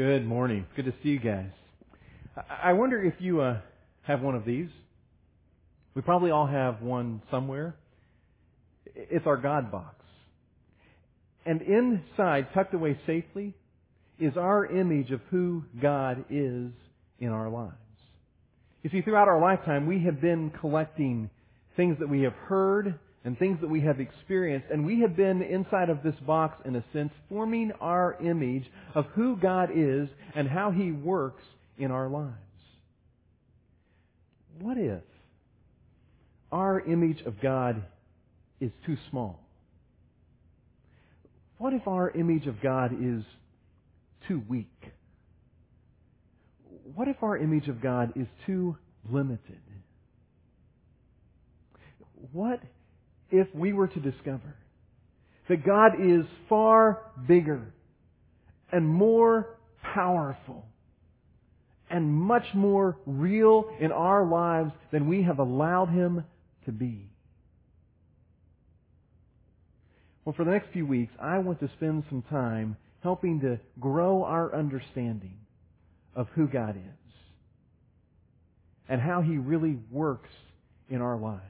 Good morning. Good to see you guys. I wonder if you uh, have one of these. We probably all have one somewhere. It's our God box. And inside, tucked away safely, is our image of who God is in our lives. You see, throughout our lifetime, we have been collecting things that we have heard and things that we have experienced, and we have been inside of this box, in a sense, forming our image of who God is and how He works in our lives. What if our image of God is too small? What if our image of God is too weak? What if our image of God is too limited? What if we were to discover that God is far bigger and more powerful and much more real in our lives than we have allowed Him to be? Well, for the next few weeks, I want to spend some time helping to grow our understanding of who God is and how He really works in our lives.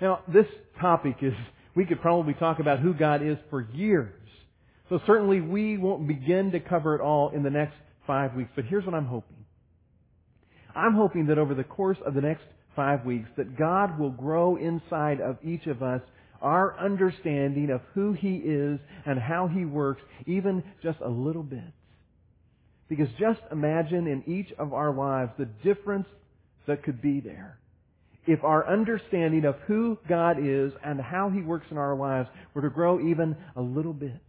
Now, this topic is, we could probably talk about who God is for years. So certainly we won't begin to cover it all in the next five weeks, but here's what I'm hoping. I'm hoping that over the course of the next five weeks that God will grow inside of each of us our understanding of who He is and how He works even just a little bit. Because just imagine in each of our lives the difference that could be there if our understanding of who God is and how He works in our lives were to grow even a little bit.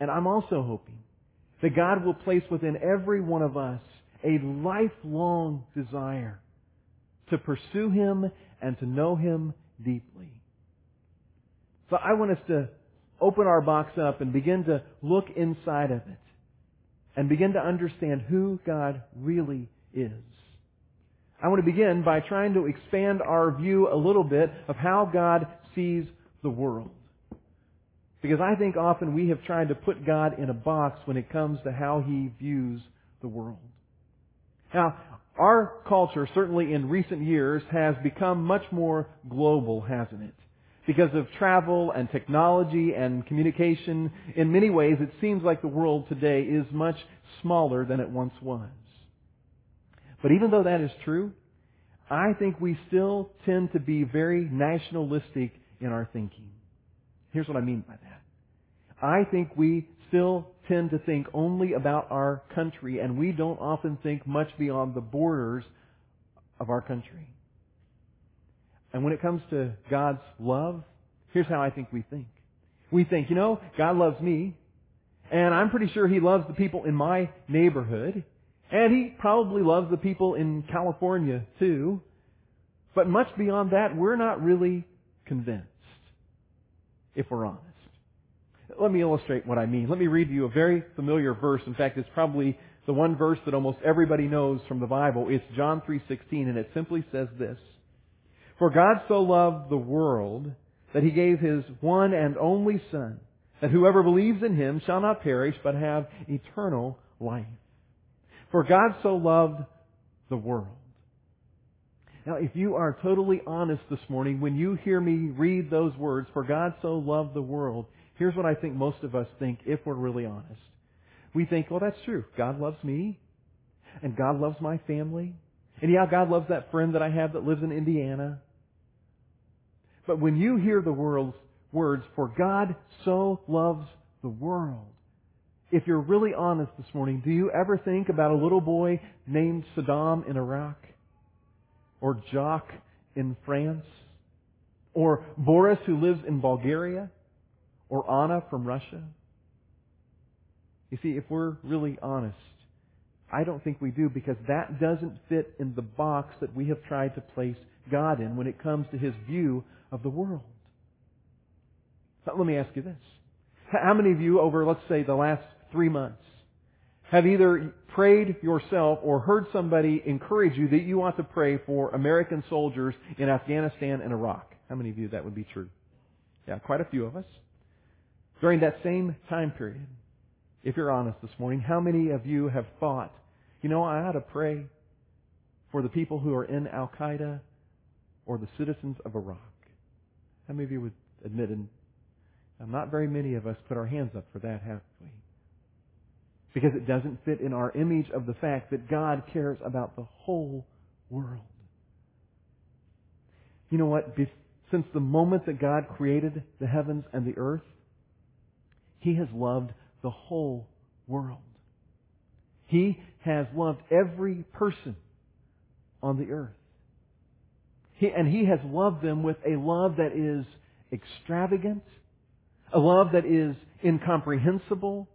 And I'm also hoping that God will place within every one of us a lifelong desire to pursue Him and to know Him deeply. So I want us to open our box up and begin to look inside of it and begin to understand who God really is. I want to begin by trying to expand our view a little bit of how God sees the world. Because I think often we have tried to put God in a box when it comes to how He views the world. Now, our culture, certainly in recent years, has become much more global, hasn't it? Because of travel and technology and communication, in many ways it seems like the world today is much smaller than it once was. But even though that is true, I think we still tend to be very nationalistic in our thinking. Here's what I mean by that. I think we still tend to think only about our country and we don't often think much beyond the borders of our country. And when it comes to God's love, here's how I think we think. We think, you know, God loves me, and I'm pretty sure He loves the people in my neighborhood, and He probably loves the people in California too. But much beyond that, we're not really convinced, if we're honest. Let me illustrate what I mean. Let me read to you a very familiar verse. In fact, it's probably the one verse that almost everybody knows from the Bible. It's John 3:16 and it simply says this: For God so loved the world that he gave his one and only son that whoever believes in him shall not perish but have eternal life. For God so loved the world. Now, if you are totally honest this morning, when you hear me read those words, for God so loved the world, Here's what I think most of us think if we're really honest. We think, well, that's true. God loves me. And God loves my family. And yeah, God loves that friend that I have that lives in Indiana. But when you hear the world's words, for God so loves the world, if you're really honest this morning, do you ever think about a little boy named Saddam in Iraq? Or Jacques in France? Or Boris who lives in Bulgaria? Or Anna from Russia? You see, if we're really honest, I don't think we do because that doesn't fit in the box that we have tried to place God in when it comes to His view of the world. But let me ask you this. How many of you over, let's say, the last three months have either prayed yourself or heard somebody encourage you that you ought to pray for American soldiers in Afghanistan and Iraq? How many of you that would be true? Yeah, quite a few of us during that same time period. if you're honest this morning, how many of you have thought, you know, I ought to pray for the people who are in Al Qaeda or the citizens of Iraq? How many of you would admit, and not very many of us put our hands up for that, have we? Because it doesn't fit in our image of the fact that God cares about the whole world. You know what? Since the moment that God created the heavens and the earth, He has loved the whole world. He has loved every person on the earth. He, and He has loved them with a love that is extravagant, a love that is incomprehensible.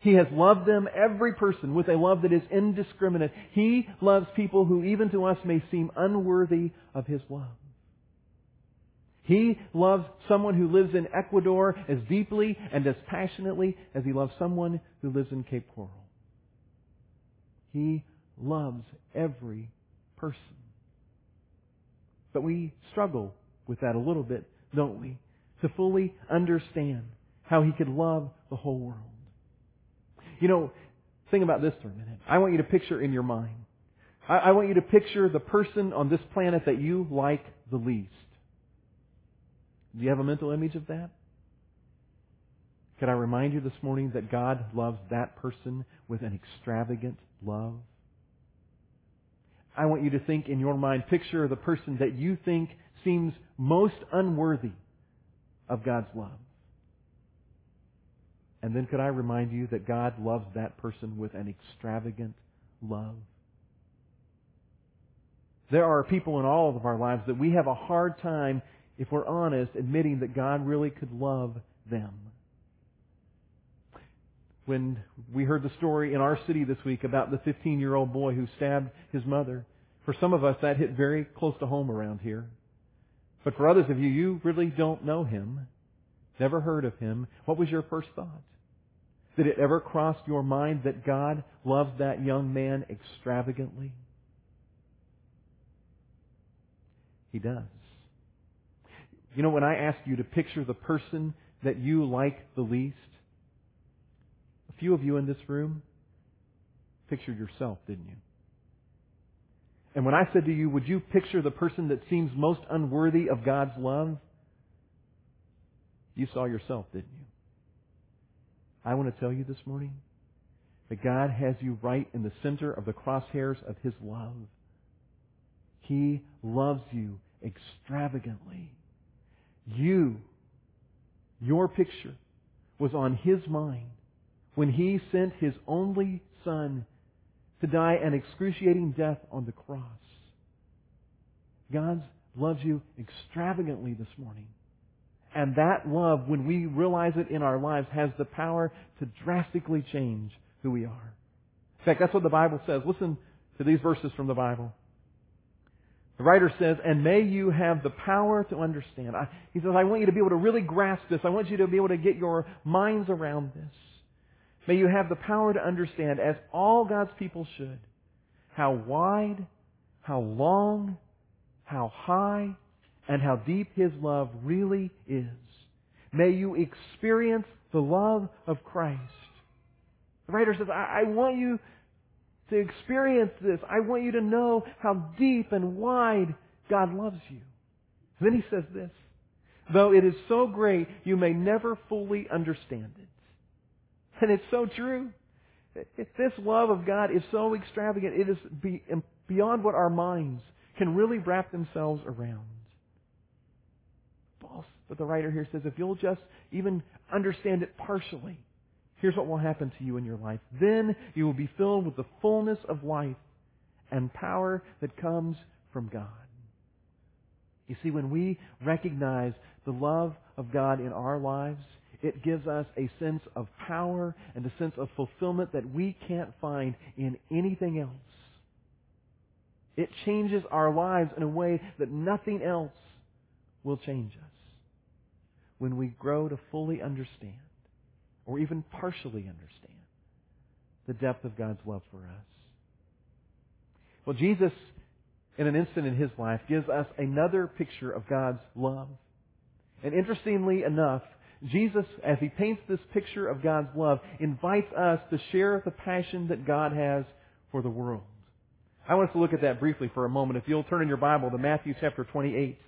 He has loved them, every person, with a love that is indiscriminate. He loves people who even to us may seem unworthy of His love. He loves someone who lives in Ecuador as deeply and as passionately as he loves someone who lives in Cape Coral. He loves every person. But we struggle with that a little bit, don't we? To fully understand how he could love the whole world. You know, think about this for a minute. I want you to picture in your mind. I, I want you to picture the person on this planet that you like the least. Do you have a mental image of that? Could I remind you this morning that God loves that person with an extravagant love? I want you to think in your mind, picture the person that you think seems most unworthy of God's love. And then could I remind you that God loves that person with an extravagant love? There are people in all of our lives that we have a hard time if we're honest, admitting that God really could love them. When we heard the story in our city this week about the 15 year old boy who stabbed his mother, for some of us that hit very close to home around here. But for others of you, you really don't know him, never heard of him. What was your first thought? Did it ever cross your mind that God loved that young man extravagantly? He does. You know, when I ask you to picture the person that you like the least, a few of you in this room pictured yourself, didn't you? And when I said to you, would you picture the person that seems most unworthy of God's love? You saw yourself, didn't you? I want to tell you this morning that God has you right in the center of the crosshairs of His love. He loves you extravagantly. You, your picture, was on His mind when He sent His only Son to die an excruciating death on the cross. God loves you extravagantly this morning. And that love, when we realize it in our lives, has the power to drastically change who we are. In fact, that's what the Bible says. Listen to these verses from the Bible. The writer says, and may you have the power to understand. I, he says, I want you to be able to really grasp this. I want you to be able to get your minds around this. May you have the power to understand, as all God's people should, how wide, how long, how high, and how deep His love really is. May you experience the love of Christ. The writer says, I, I want you to experience this. I want you to know how deep and wide God loves you. Then he says this, though it is so great, you may never fully understand it. And it's so true. This love of God is so extravagant, it is beyond what our minds can really wrap themselves around. But the writer here says if you'll just even understand it partially, here's what will happen to you in your life. Then you will be filled with the fullness of life and power that comes from God. You see, when we recognize the love of God in our lives, it gives us a sense of power and a sense of fulfillment that we can't find in anything else. It changes our lives in a way that nothing else will change us when we grow to fully understand or even partially understand the depth of God's love for us. Well, Jesus, in an instant in his life, gives us another picture of God's love. And interestingly enough, Jesus, as he paints this picture of God's love, invites us to share the passion that God has for the world. I want us to look at that briefly for a moment. If you'll turn in your Bible to Matthew chapter 28.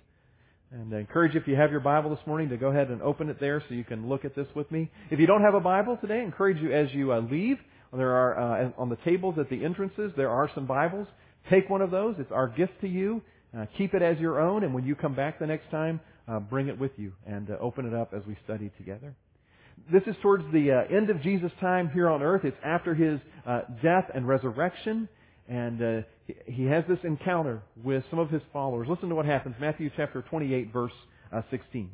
And I encourage you, if you have your Bible this morning, to go ahead and open it there so you can look at this with me. If you don't have a Bible today, I encourage you as you uh, leave, there are, uh, on the tables at the entrances, there are some Bibles. Take one of those. It's our gift to you. Uh, keep it as your own, and when you come back the next time, uh, bring it with you and uh, open it up as we study together. This is towards the uh, end of Jesus' time here on earth. It's after his death and resurrection, and he, has this encounter with some of his followers. Listen to what happens. Matthew chapter 28, verse uh, 16.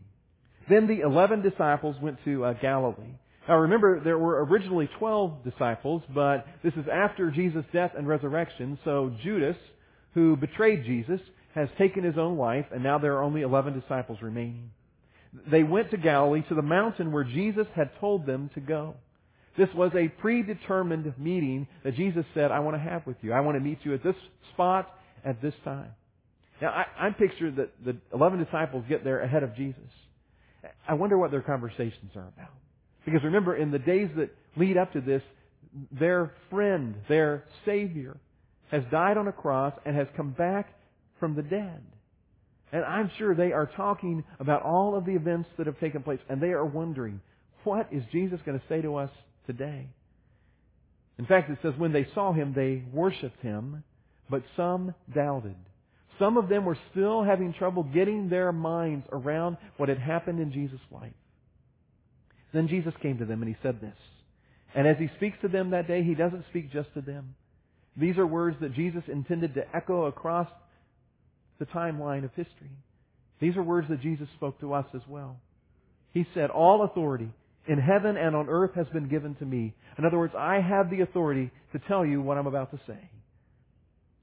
Then the eleven disciples went to uh, Galilee. Now remember, there were originally 12 disciples, but this is after Jesus' death and resurrection, so Judas, who betrayed Jesus, has taken his own life, and now there are only 11 disciples remaining. They went to Galilee, to the mountain where Jesus had told them to go. This was a predetermined meeting that Jesus said, I want to have with you. I want to meet you at this spot at this time. Now, I, I picture that the 11 disciples get there ahead of Jesus. I wonder what their conversations are about. Because remember, in the days that lead up to this, their friend, their Savior, has died on a cross and has come back from the dead. And I'm sure they are talking about all of the events that have taken place, and they are wondering, what is Jesus going to say to us today? In fact, it says when they saw him, they worshiped him, but some doubted. Some of them were still having trouble getting their minds around what had happened in Jesus' life. Then Jesus came to them and he said this. And as he speaks to them that day, he doesn't speak just to them. These are words that Jesus intended to echo across the timeline of history. These are words that Jesus spoke to us as well. He said, All authority in heaven and on earth has been given to me. In other words, I have the authority to tell you what I'm about to say.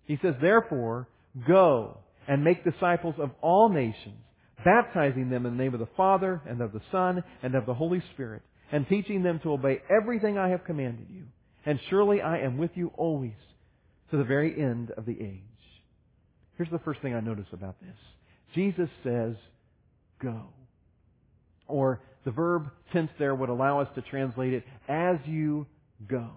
He says, Therefore, go and make disciples of all nations, baptizing them in the name of the Father and of the Son and of the Holy Spirit, and teaching them to obey everything I have commanded you. And surely I am with you always to the very end of the age. Here's the first thing I notice about this. Jesus says, go. Or the verb tense there would allow us to translate it as you go.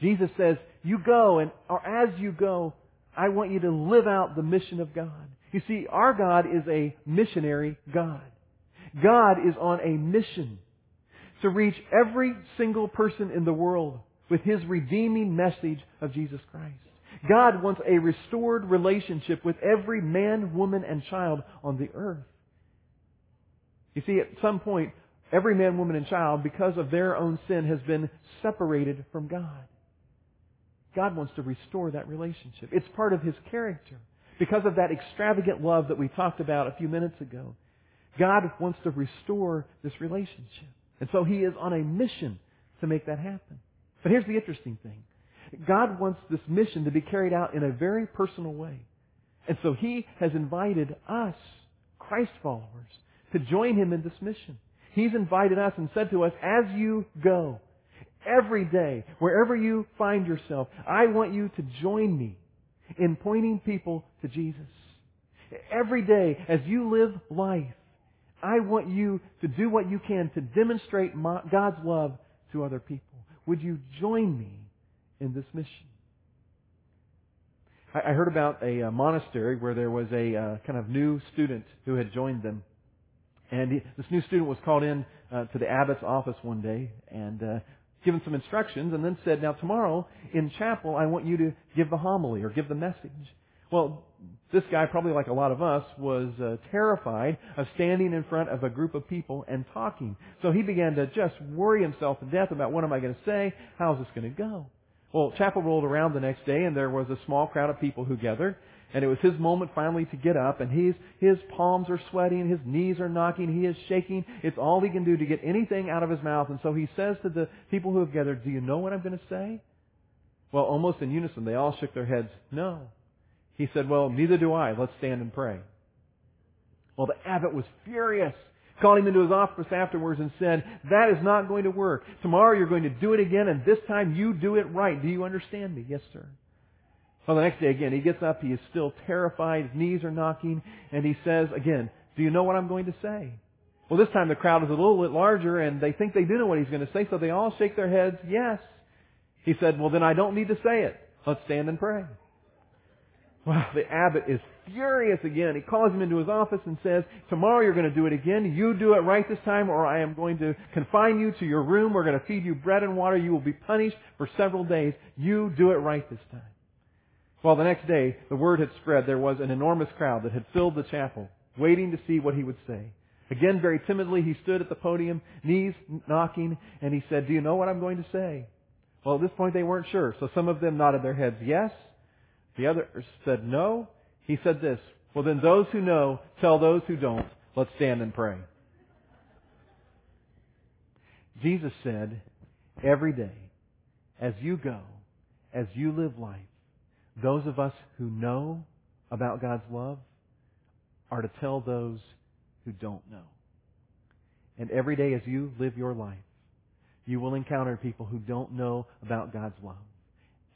Jesus says, you go, and or as you go, I want you to live out the mission of God. You see, our God is a missionary God. God is on a mission to reach every single person in the world with His redeeming message of Jesus Christ. God wants a restored relationship with every man, woman, and child on the earth. You see, at some point, every man, woman, and child, because of their own sin, has been separated from God. God wants to restore that relationship. It's part of His character. Because of that extravagant love that we talked about a few minutes ago, God wants to restore this relationship. And so He is on a mission to make that happen. But here's the interesting thing. God wants this mission to be carried out in a very personal way. And so He has invited us, Christ followers, to join Him in this mission. He's invited us and said to us, as you go, every day, wherever you find yourself, I want you to join me in pointing people to Jesus. Every day, as you live life, I want you to do what you can to demonstrate my, God's love to other people. Would you join me in this mission. I, heard about a, a, monastery where there was a uh, kind of new student who had joined them. And he, this new student was called in uh, to the abbot's office one day and uh, given some instructions and then said, now tomorrow in chapel I want you to give the homily or give the message. Well, this guy, probably like a lot of us, was uh, terrified of standing in front of a group of people and talking. So he began to just worry himself to death about what am I going to say? How's this going to go? Well, chapel rolled around the next day and there was a small crowd of people who gathered. And it was his moment finally to get up and his, his palms are sweating, his knees are knocking, he is shaking. It's all he can do to get anything out of his mouth. And so he says to the people who have gathered, do you know what I'm going to say? Well, almost in unison, they all shook their heads, no. He said, well, neither do I. Let's stand and pray. Well, the abbot was furious called him into his office afterwards and said, that is not going to work. Tomorrow you're going to do it again and this time you do it right. Do you understand me? Yes, sir. Well, the next day again, he gets up. He is still terrified. His knees are knocking and he says again, do you know what I'm going to say? Well, this time the crowd is a little bit larger and they think they do know what he's going to say, so they all shake their heads, yes. He said, well then I don't need to say it. Let's stand and pray. Well, the abbot is furious again. He calls him into his office and says, tomorrow you're going to do it again. You do it right this time or I am going to confine you to your room. We're going to feed you bread and water. You will be punished for several days. You do it right this time. Well, the next day, the word had spread. There was an enormous crowd that had filled the chapel, waiting to see what he would say. Again, very timidly, he stood at the podium, knees knocking, and he said, Do you know what I'm going to say? Well, at this point, they weren't sure. So some of them nodded their heads yes. The others said no. He said this, Well, then those who know tell those who don't, let's stand and pray. Jesus said, Every day, as you go, as you live life, those of us who know about God's love are to tell those who don't know. And every day as you live your life, you will encounter people who don't know about God's love.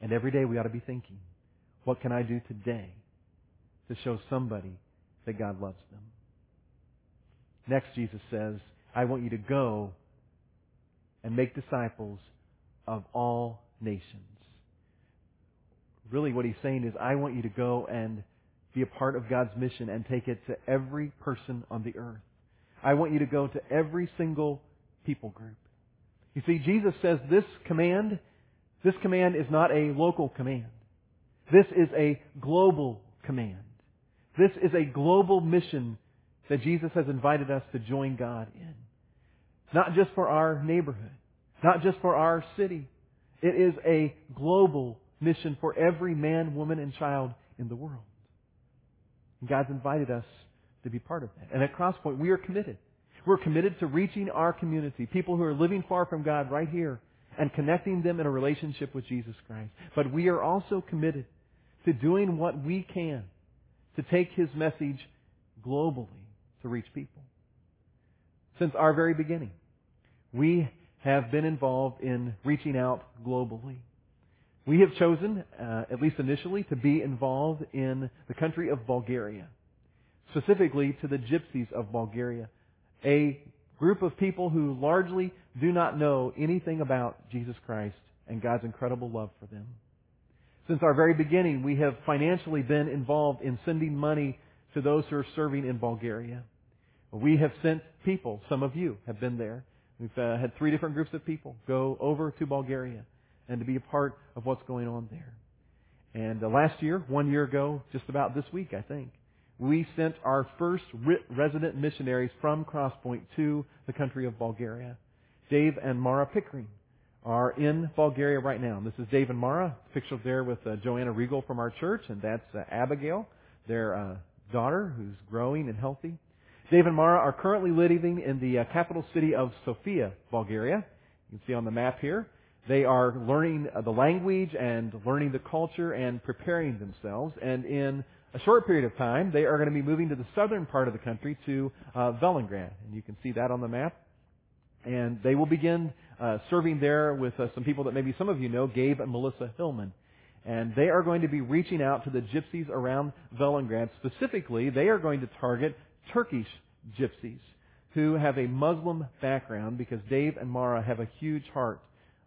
And every day we ought to be thinking, what can I do today to show somebody that God loves them? Next, Jesus says, I want you to go and make disciples of all nations really what he's saying is, I want you to go and be a part of God's mission and take it to every person on the earth. I want you to go to every single people group. You see, Jesus says this command, this command is not a local command. This is a global command. This is a global mission that Jesus has invited us to join God in. Not just for our neighborhood, not just for our city. It is a global mission for every man, woman, and child in the world. And God's invited us to be part of that. And at Crosspoint, we are committed. We're committed to reaching our community, people who are living far from God right here, and connecting them in a relationship with Jesus Christ. But we are also committed to doing what we can to take His message globally to reach people. Since our very beginning, we have been involved in reaching out globally. We have chosen, uh, at least initially, to be involved in the country of Bulgaria, specifically to the gypsies of Bulgaria, a group of people who largely do not know anything about Jesus Christ and God's incredible love for them. Since our very beginning, we have financially been involved in sending money to those who are serving in Bulgaria. We have sent people, some of you have been there. We've uh, had three different groups of people go over to Bulgaria and to be a part of what's going on there. And uh, last year, one year ago, just about this week, I think, we sent our first resident missionaries from Crosspoint to the country of Bulgaria. Dave and Mara Pickering are in Bulgaria right now. And This is Dave and Mara, pictured there with uh, Joanna Regal from our church, and that's uh, Abigail, their uh, daughter, who's growing and healthy. Dave and Mara are currently living in the uh, capital city of Sofia, Bulgaria. You can see on the map here. They are learning the language and learning the culture and preparing themselves. And in a short period of time, they are going to be moving to the southern part of the country to uh. And you can see that on the map. And they will begin uh, serving there with uh, some people that maybe some of you know, Gabe and Melissa Hillman. And they are going to be reaching out to the gypsies around Velingrad. Specifically, they are going to target Turkish gypsies who have a Muslim background because Dave and Mara have a huge heart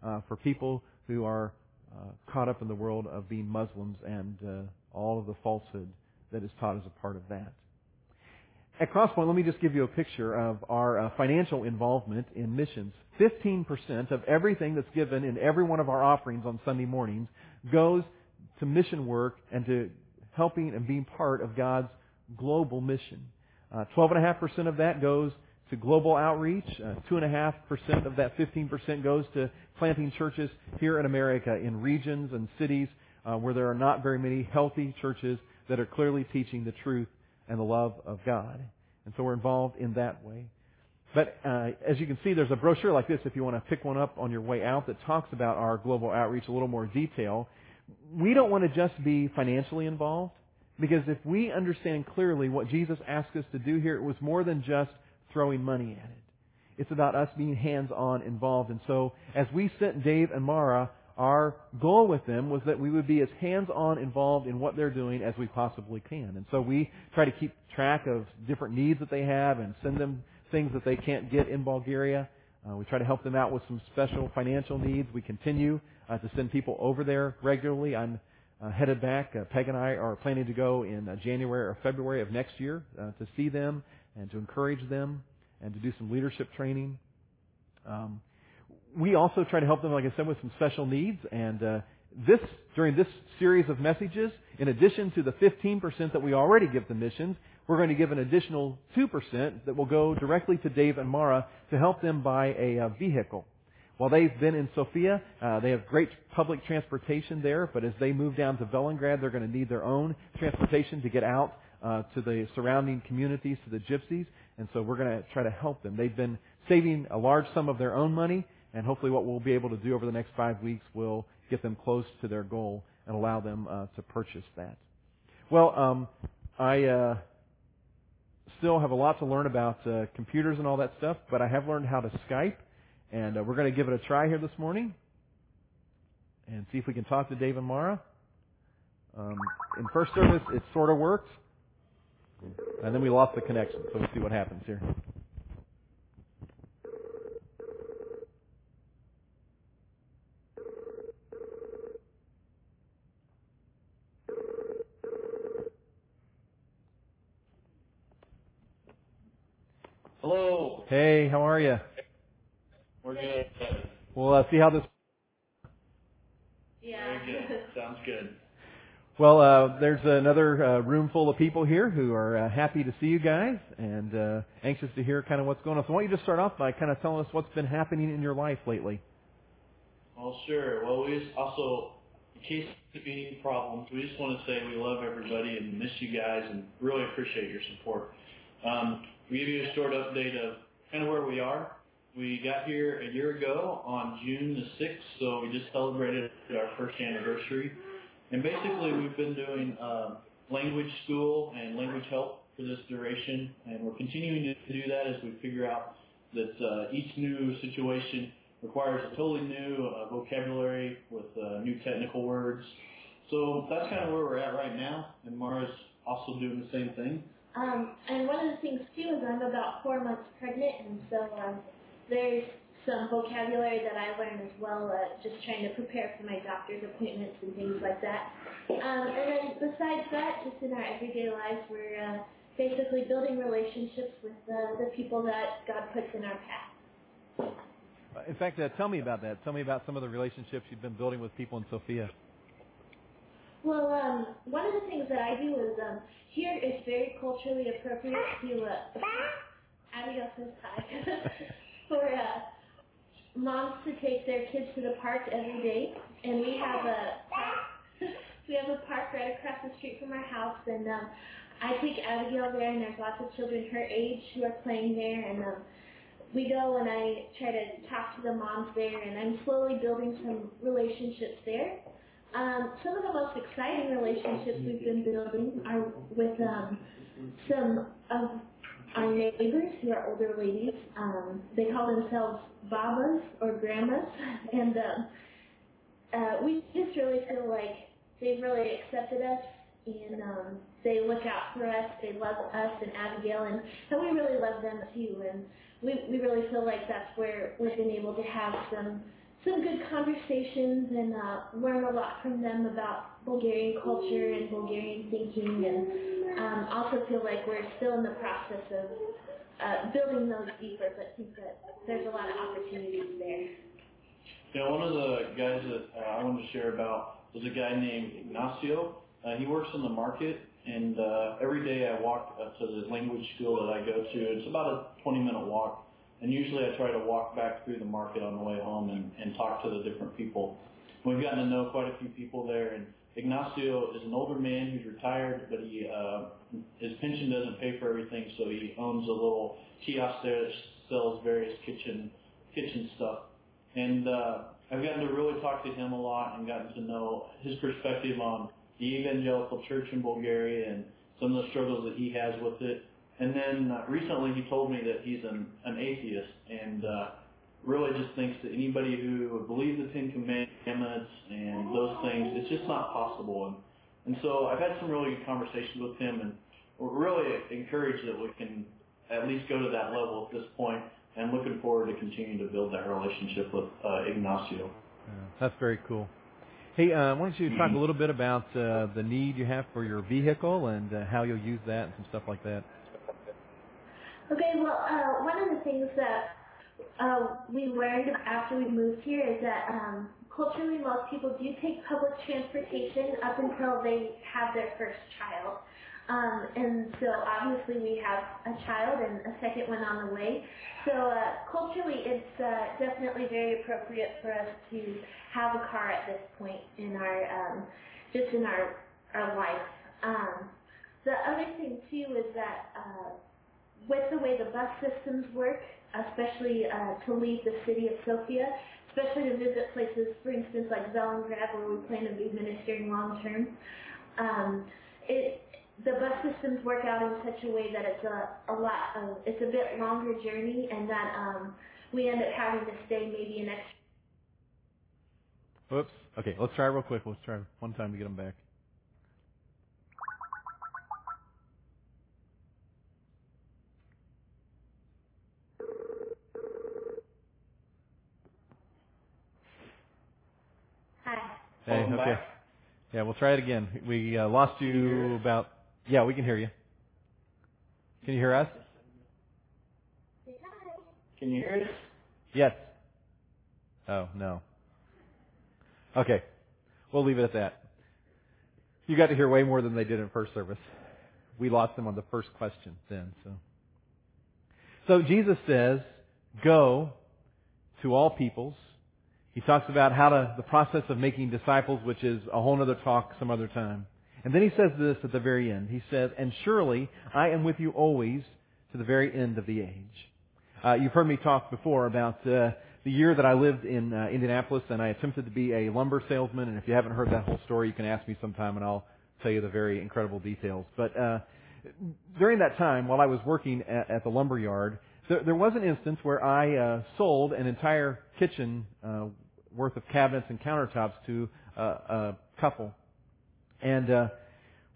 uh, for people who are uh, caught up in the world of being Muslims and uh, all of the falsehood that is taught as a part of that. At Crosspoint, let me just give you a picture of our uh, financial involvement in missions. 15% of everything that's given in every one of our offerings on Sunday mornings goes to mission work and to helping and being part of God's global mission. Uh, 12.5% of that goes to global outreach. Uh, 2.5% of that 15% goes to planting churches here in America in regions and cities uh, where there are not very many healthy churches that are clearly teaching the truth and the love of God. And so we're involved in that way. But uh, as you can see, there's a brochure like this if you want to pick one up on your way out that talks about our global outreach a little more detail. We don't want to just be financially involved because if we understand clearly what Jesus asked us to do here, it was more than just throwing money at it. It's about us being hands-on involved. And so as we sent Dave and Mara, our goal with them was that we would be as hands-on involved in what they're doing as we possibly can. And so we try to keep track of different needs that they have and send them things that they can't get in Bulgaria. Uh, we try to help them out with some special financial needs. We continue uh, to send people over there regularly. I'm uh, headed back. Uh, Peg and I are planning to go in uh, January or February of next year uh, to see them and to encourage them and to do some leadership training. Um, we also try to help them, like I said, with some special needs. And uh, this during this series of messages, in addition to the 15% that we already give to missions, we're going to give an additional 2% that will go directly to Dave and Mara to help them buy a, a vehicle. While they've been in Sofia, uh, they have great public transportation there, but as they move down to Velingrad, they're going to need their own transportation to get out uh, to the surrounding communities, to the gypsies, and so we're going to try to help them. They've been saving a large sum of their own money, and hopefully what we'll be able to do over the next five weeks will get them close to their goal and allow them uh, to purchase that. Well, um, I uh, still have a lot to learn about uh, computers and all that stuff, but I have learned how to Skype, and uh, we're going to give it a try here this morning and see if we can talk to Dave and Mara. Um, in first service, it sort of worked, and then we lost the connection. So let's see what happens here. Hello. Hey, how are you? We're good. We'll uh, see how this. Yeah. Very good. Sounds good. Well, uh, there's another uh, room full of people here who are uh, happy to see you guys and uh, anxious to hear kind of what's going on. So why don't you just start off by kind of telling us what's been happening in your life lately? Well, sure. Well, we just also, in case be any problems, we just want to say we love everybody and miss you guys and really appreciate your support. Um, we give you a short update of kind of where we are. We got here a year ago on June the 6th, so we just celebrated our first anniversary. And basically, we've been doing uh, language school and language help for this duration, and we're continuing to do that as we figure out that uh, each new situation requires a totally new uh, vocabulary with uh, new technical words. So that's kind of where we're at right now, and Mara's also doing the same thing. Um, and one of the things too is I'm about four months pregnant, and so um, there's some vocabulary that I learned as well, uh, just trying to prepare for my doctor's appointments and things like that. Um, and then besides that, just in our everyday lives, we're uh, basically building relationships with uh, the people that God puts in our path. In fact, uh, tell me about that. Tell me about some of the relationships you've been building with people in Sofia. Well, um, one of the things that I do is um, here it's very culturally appropriate to uh, Abigail says hi for uh, moms to take their kids to the park every day, and we have a we have a park right across the street from our house, and um, I take Abigail there, and there's lots of children her age who are playing there, and um, we go and I try to talk to the moms there, and I'm slowly building some relationships there. Um, some of the most exciting relationships we've been building are with um, some of our neighbors who are older ladies. Um, they call themselves babas or grandmas, and um, uh, we just really feel like they've really accepted us, and um, they look out for us. They love us and Abigail, and, and we really love them too. And we we really feel like that's where we've been able to have some some good conversations and uh, learn a lot from them about Bulgarian culture and Bulgarian thinking, and um, also feel like we're still in the process of uh, building those deeper, but think that there's a lot of opportunities there. Yeah, one of the guys that uh, I wanted to share about was a guy named Ignacio. Uh, he works in the market, and uh, every day I walk uh, to the language school that I go to. It's about a 20 minute walk, and usually I try to walk back through the market on the way home and, and talk to the different people. We've gotten to know quite a few people there, and Ignacio is an older man who's retired, but he uh, his pension doesn't pay for everything, so he owns a little kiosk there that sells various kitchen kitchen stuff. And uh, I've gotten to really talk to him a lot and gotten to know his perspective on the evangelical church in Bulgaria and some of the struggles that he has with it. And then uh, recently he told me that he's an, an atheist and uh, really just thinks that anybody who believes the Ten Commandments and those things, it's just not possible. And, and so I've had some really good conversations with him and we're really encouraged that we can at least go to that level at this point, and looking forward to continuing to build that relationship with uh, Ignacio. Yeah, that's very cool. Hey, uh, why don't you talk a little bit about uh, the need you have for your vehicle and uh, how you'll use that and some stuff like that? Okay, well, uh, one of the things that uh, we learned after we moved here is that um, culturally most people do take public transportation up until they have their first child. Um, and so obviously we have a child and a second one on the way. So uh, culturally it's uh, definitely very appropriate for us to have a car at this point in our, um, just in our, our life. Um, the other thing too is that uh, with the way the bus systems work, especially uh, to leave the city of Sofia, especially to visit places, for instance, like Velingrad, where we plan to be ministering long term. Um, it, the bus systems work out in such a way that it's a, a lot of, it's a bit longer journey and that um, we end up having to stay maybe an extra. Whoops. Okay, let's try real quick. Let's try one time to get them back. Hey, Welcome okay. back. Yeah, we'll try it again. We uh, lost you you about. Yeah, we can hear you. Can you hear us? Can you hear us? Yes. Oh no. Okay, we'll leave it at that. You got to hear way more than they did in first service. We lost them on the first question then. So, so Jesus says, "Go to all peoples." He talks about how to the process of making disciples, which is a whole other talk some other time. And then he says this at the very end. He says, "And surely I am with you always to the very end of the age." Uh, you've heard me talk before about uh, the year that I lived in uh, Indianapolis, and I attempted to be a lumber salesman. And if you haven't heard that whole story, you can ask me sometime, and I'll tell you the very incredible details. But uh, during that time, while I was working at, at the lumber yard, there, there was an instance where I uh, sold an entire kitchen uh, worth of cabinets and countertops to uh, a couple, and uh,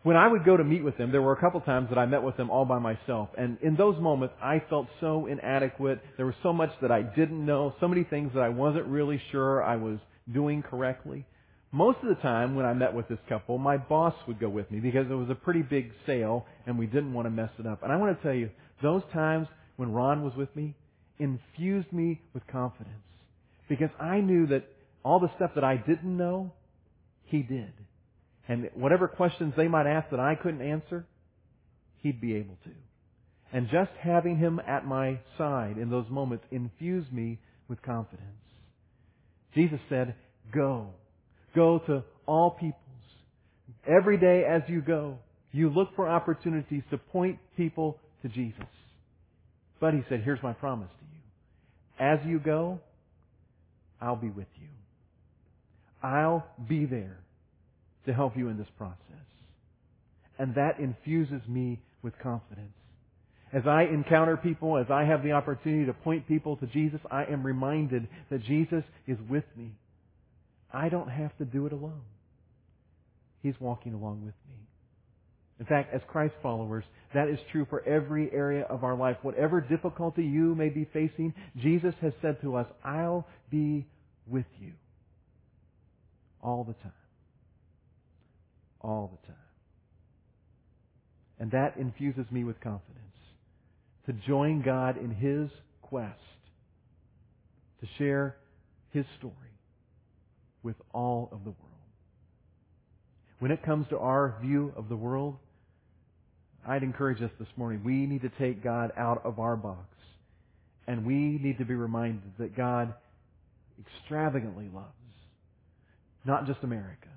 when I would go to meet with them, there were a couple times that I met with them all by myself. And in those moments, I felt so inadequate. There was so much that I didn't know, so many things that I wasn't really sure I was doing correctly. Most of the time when I met with this couple, my boss would go with me because it was a pretty big sale and we didn't want to mess it up. And I want to tell you, those times when Ron was with me infused me with confidence because I knew that all the stuff that I didn't know, he did. And whatever questions they might ask that I couldn't answer, he'd be able to. And just having him at my side in those moments infused me with confidence. Jesus said, go. Go to all peoples. Every day as you go, you look for opportunities to point people to Jesus. But he said, here's my promise to you. As you go, I'll be with you. I'll be there to help you in this process. And that infuses me with confidence. As I encounter people, as I have the opportunity to point people to Jesus, I am reminded that Jesus is with me. I don't have to do it alone. He's walking along with me. In fact, as Christ followers, that is true for every area of our life. Whatever difficulty you may be facing, Jesus has said to us, I'll be with you all the time all the time. And that infuses me with confidence to join God in His quest to share His story with all of the world. When it comes to our view of the world, I'd encourage us this morning, we need to take God out of our box. And we need to be reminded that God extravagantly loves not just America,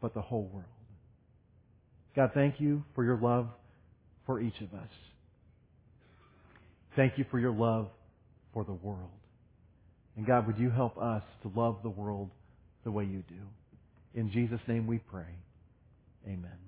but the whole world. God, thank you for your love for each of us. Thank you for your love for the world. And God, would you help us to love the world the way you do? In Jesus' name we pray. Amen.